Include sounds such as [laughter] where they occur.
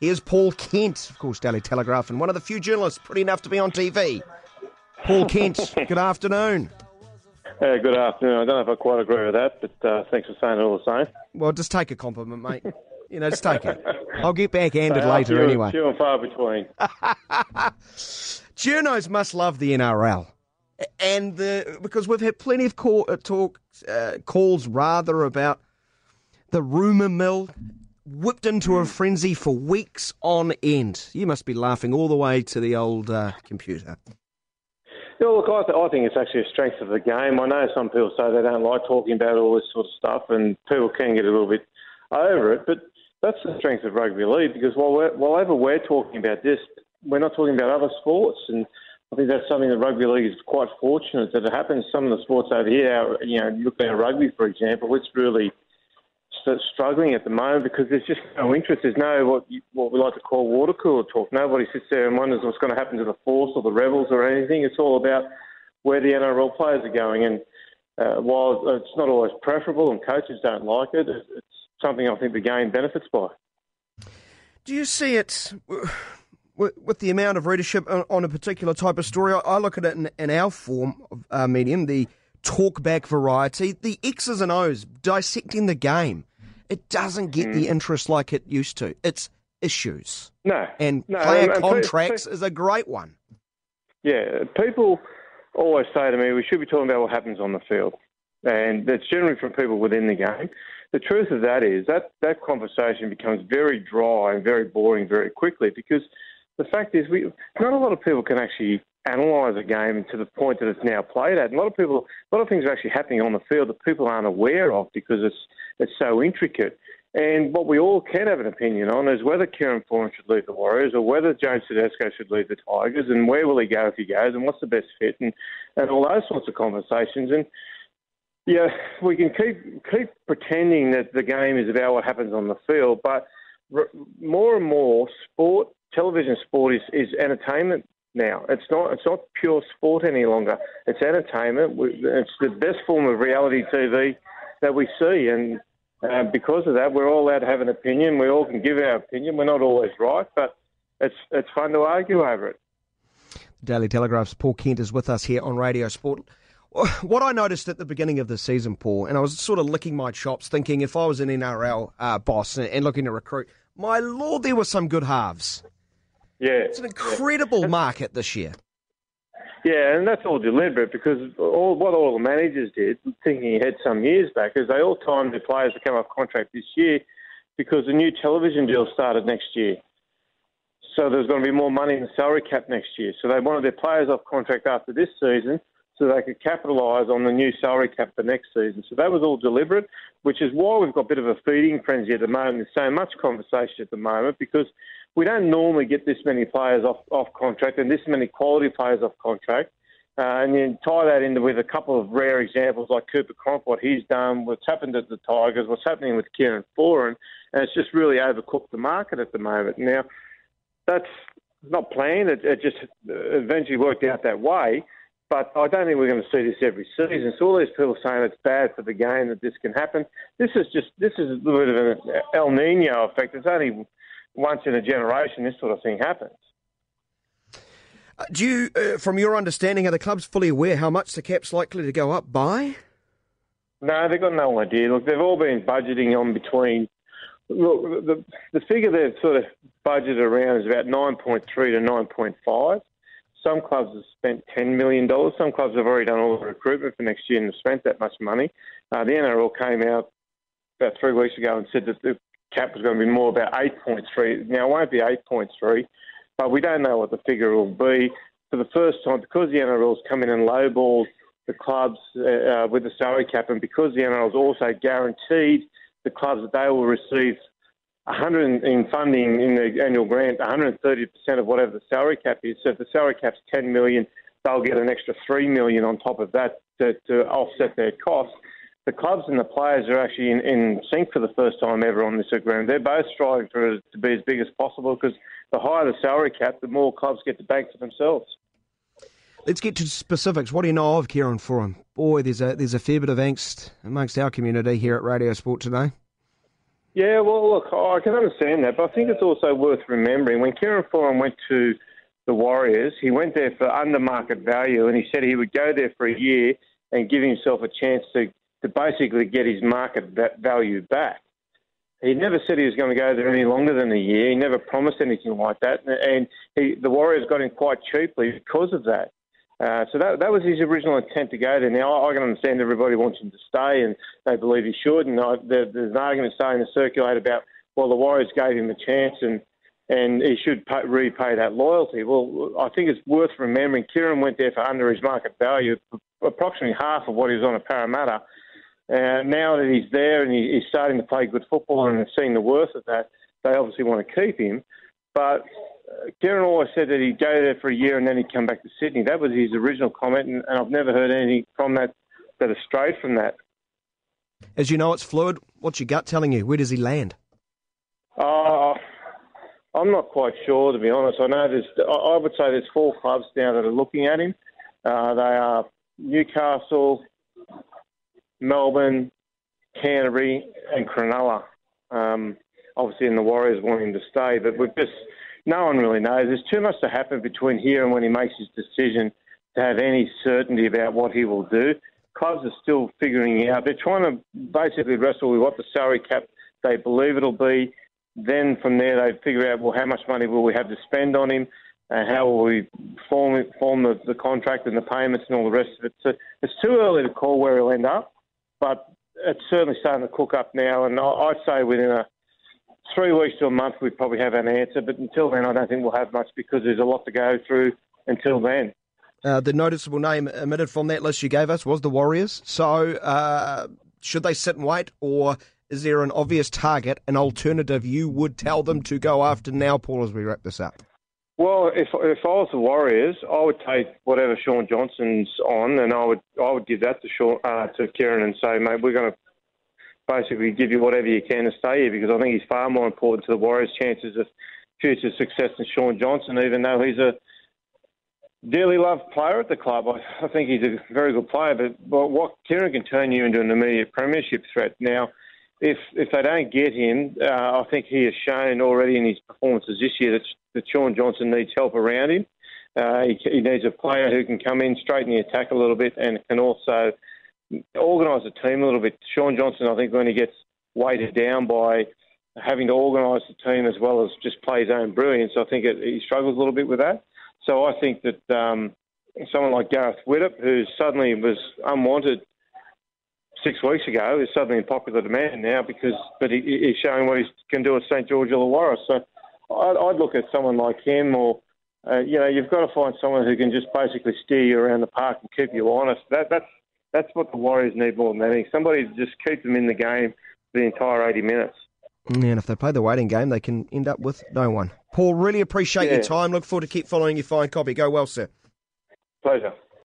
Here's Paul Kent, of course, Daily Telegraph, and one of the few journalists pretty enough to be on TV. Paul Kent, [laughs] good afternoon. Uh, good afternoon. I don't know if I quite agree with that, but uh, thanks for saying it all the same. Well, just take a compliment, mate. You know, just take it. I'll get backhanded [laughs] Uh, later few, anyway. Few and far between. [laughs] Journos must love the NRL. And the, because we've had plenty of call, uh, talk, uh, calls rather about the rumour mill whipped into a frenzy for weeks on end. You must be laughing all the way to the old uh, computer. Yeah, look, I, th- I think it's actually a strength of the game. I know some people say they don't like talking about all this sort of stuff, and people can get a little bit over it, but that's the strength of rugby league because while we're, while ever we're talking about this, we're not talking about other sports, and I think that's something that rugby league is quite fortunate that it happens. Some of the sports over here, you know, you look at rugby for example, it's really st- struggling at the moment because there's just no interest. There's no what you, what we like to call water cooler talk. Nobody sits there and wonders what's going to happen to the Force or the Rebels or anything. It's all about where the NRL players are going. And uh, while it's not always preferable and coaches don't like it, it's something I think the game benefits by. Do you see it with, the amount of readership on, a particular type of story? I, I look at it in, in our form of uh, medium, the talkback variety, the X's and O's, dissecting the game. It doesn't get the mm. interest like it used to. It's issues. No. And no, player and- and pe- contracts pe- is a great one. Yeah, people always say to me, we should be talking about what happens on the field. And that's generally from people within the game. The truth of that is that that conversation becomes very dry and very boring very quickly because the fact is we not a lot of people can actually analyse a game to the point that it's now played at. And a lot of people, a lot of things are actually happening on the field that people aren't aware of because it's it's so intricate. And what we all can have an opinion on is whether Kieran Foran should leave the Warriors or whether James Tedesco should leave the Tigers and where will he go if he goes and what's the best fit and, and all those sorts of conversations. And yeah, we can keep keep pretending that the game is about what happens on the field, but more and more sport, television sport is, is entertainment now. It's not it's not pure sport any longer. It's entertainment. It's the best form of reality TV that we see, and uh, because of that, we're all allowed to have an opinion. We all can give our opinion. We're not always right, but it's it's fun to argue over it. Daily Telegraph's Paul Kent is with us here on Radio Sport. [sighs] What I noticed at the beginning of the season, Paul, and I was sort of licking my chops, thinking if I was an NRL uh, boss and, and looking to recruit, my lord, there were some good halves. Yeah, It's an incredible market this year. Yeah, and that's all deliberate because all what all the managers did, thinking ahead some years back, is they all timed their players to come off contract this year because the new television deal started next year. So there's going to be more money in the salary cap next year. So they wanted their players off contract after this season so they could capitalise on the new salary cap for next season. So that was all deliberate, which is why we've got a bit of a feeding frenzy at the moment. There's so much conversation at the moment because we don't normally get this many players off, off contract and this many quality players off contract. Uh, and then tie that in with a couple of rare examples like Cooper Cronk, what he's done, what's happened at the Tigers, what's happening with Kieran Foran, and it's just really overcooked the market at the moment. Now, that's not planned. It, it just eventually worked out that way. But I don't think we're going to see this every season. So all these people saying it's bad for the game that this can happen. This is just this is a little bit of an El Nino effect. It's only once in a generation this sort of thing happens. Uh, Do you, uh, from your understanding, are the clubs fully aware how much the cap's likely to go up by? No, they've got no idea. Look, they've all been budgeting on between. Look, the the figure they've sort of budgeted around is about nine point three to nine point five. Some clubs have spent ten million dollars. Some clubs have already done all the recruitment for next year and have spent that much money. Uh, the NRL came out about three weeks ago and said that the cap was going to be more about eight point three. Now it won't be eight point three, but we don't know what the figure will be. For the first time, because the NRL's come in and lowballed the clubs uh, uh, with the salary cap, and because the NRL's also guaranteed the clubs that they will receive 100 in funding in the annual grant, 130% of whatever the salary cap is. So if the salary cap's 10 million, they'll get an extra 3 million on top of that to, to offset their costs. The clubs and the players are actually in, in sync for the first time ever on this agreement. They're both striving for it to be as big as possible because the higher the salary cap, the more clubs get to bank for themselves. Let's get to specifics. What do you know of Kieran Foran? Boy, there's a there's a fair bit of angst amongst our community here at Radio Sport today. Yeah, well, look, I can understand that, but I think it's also worth remembering when Kieran Foran went to the Warriors, he went there for under market value, and he said he would go there for a year and give himself a chance to, to basically get his market value back. He never said he was going to go there any longer than a year. He never promised anything like that, and he, the Warriors got him quite cheaply because of that. Uh, so that that was his original intent to go there. Now I, I can understand everybody wants him to stay, and they believe he should. And I, there, there's an argument starting to circulate about well, the Warriors gave him a chance, and and he should pay, repay that loyalty. Well, I think it's worth remembering Kieran went there for under his market value, approximately half of what he was on a Parramatta. Uh, now that he's there and he, he's starting to play good football and has seen the worth of that, they obviously want to keep him. But Kieran always said that he'd go there for a year and then he'd come back to Sydney. That was his original comment, and, and I've never heard anything from that that has strayed from that. As you know, it's fluid. What's your gut telling you? Where does he land? Uh, I'm not quite sure, to be honest. I know there's, I would say there's four clubs now that are looking at him. Uh, they are Newcastle, Melbourne, Canterbury, and Cronulla. Um, obviously, in the Warriors want him to stay, but we've just no one really knows. There's too much to happen between here and when he makes his decision to have any certainty about what he will do. Clubs are still figuring out. They're trying to basically wrestle with what the salary cap they believe it'll be. Then from there, they figure out well how much money will we have to spend on him, and how will we form form the, the contract and the payments and all the rest of it. So it's too early to call where he'll end up, but it's certainly starting to cook up now. And I'd say within a three weeks to a month, we probably have an answer. But until then, I don't think we'll have much because there's a lot to go through until then. Uh, the noticeable name omitted from that list you gave us was the Warriors. So, uh, should they sit and wait, or is there an obvious target, an alternative you would tell them to go after now, Paul, as we wrap this up? Well, if if I was the Warriors, I would take whatever Shaun Johnson's on, and I would I would give that to Shaun, uh, to Kieran and say, mate, we're going to basically give you whatever you can to stay here because I think he's far more important to the Warriors' chances of future success than Shaun Johnson, even though he's a dearly loved player at the club. I, I think he's a very good player, but, but what Kieran can turn you into an immediate premiership threat. Now, if if they don't get him, uh, I think he has shown already in his performances this year that, that Shaun Johnson needs help around him. Uh, he, he needs a player who can come in, straighten the attack a little bit, and can also organise the team a little bit. Shaun Johnson, I think, when he gets weighted down by having to organise the team as well as just play his own brilliance, I think it, he struggles a little bit with that. So I think that um, someone like Gareth Widdop, who suddenly was unwanted six weeks ago, is suddenly in popular demand now because, but he, he's showing what he can do at St George Illawarra. So I'd, I'd look at someone like him or. Uh, you know, you've got to find someone who can just basically steer you around the park and keep you honest. That, that's that's what the Warriors need more than anything. Somebody to just keep them in the game for the entire 80 minutes. And if they play the waiting game, they can end up with no one. Paul, really appreciate yeah. your time. Look forward to keep following your fine copy. Go well, sir. Pleasure.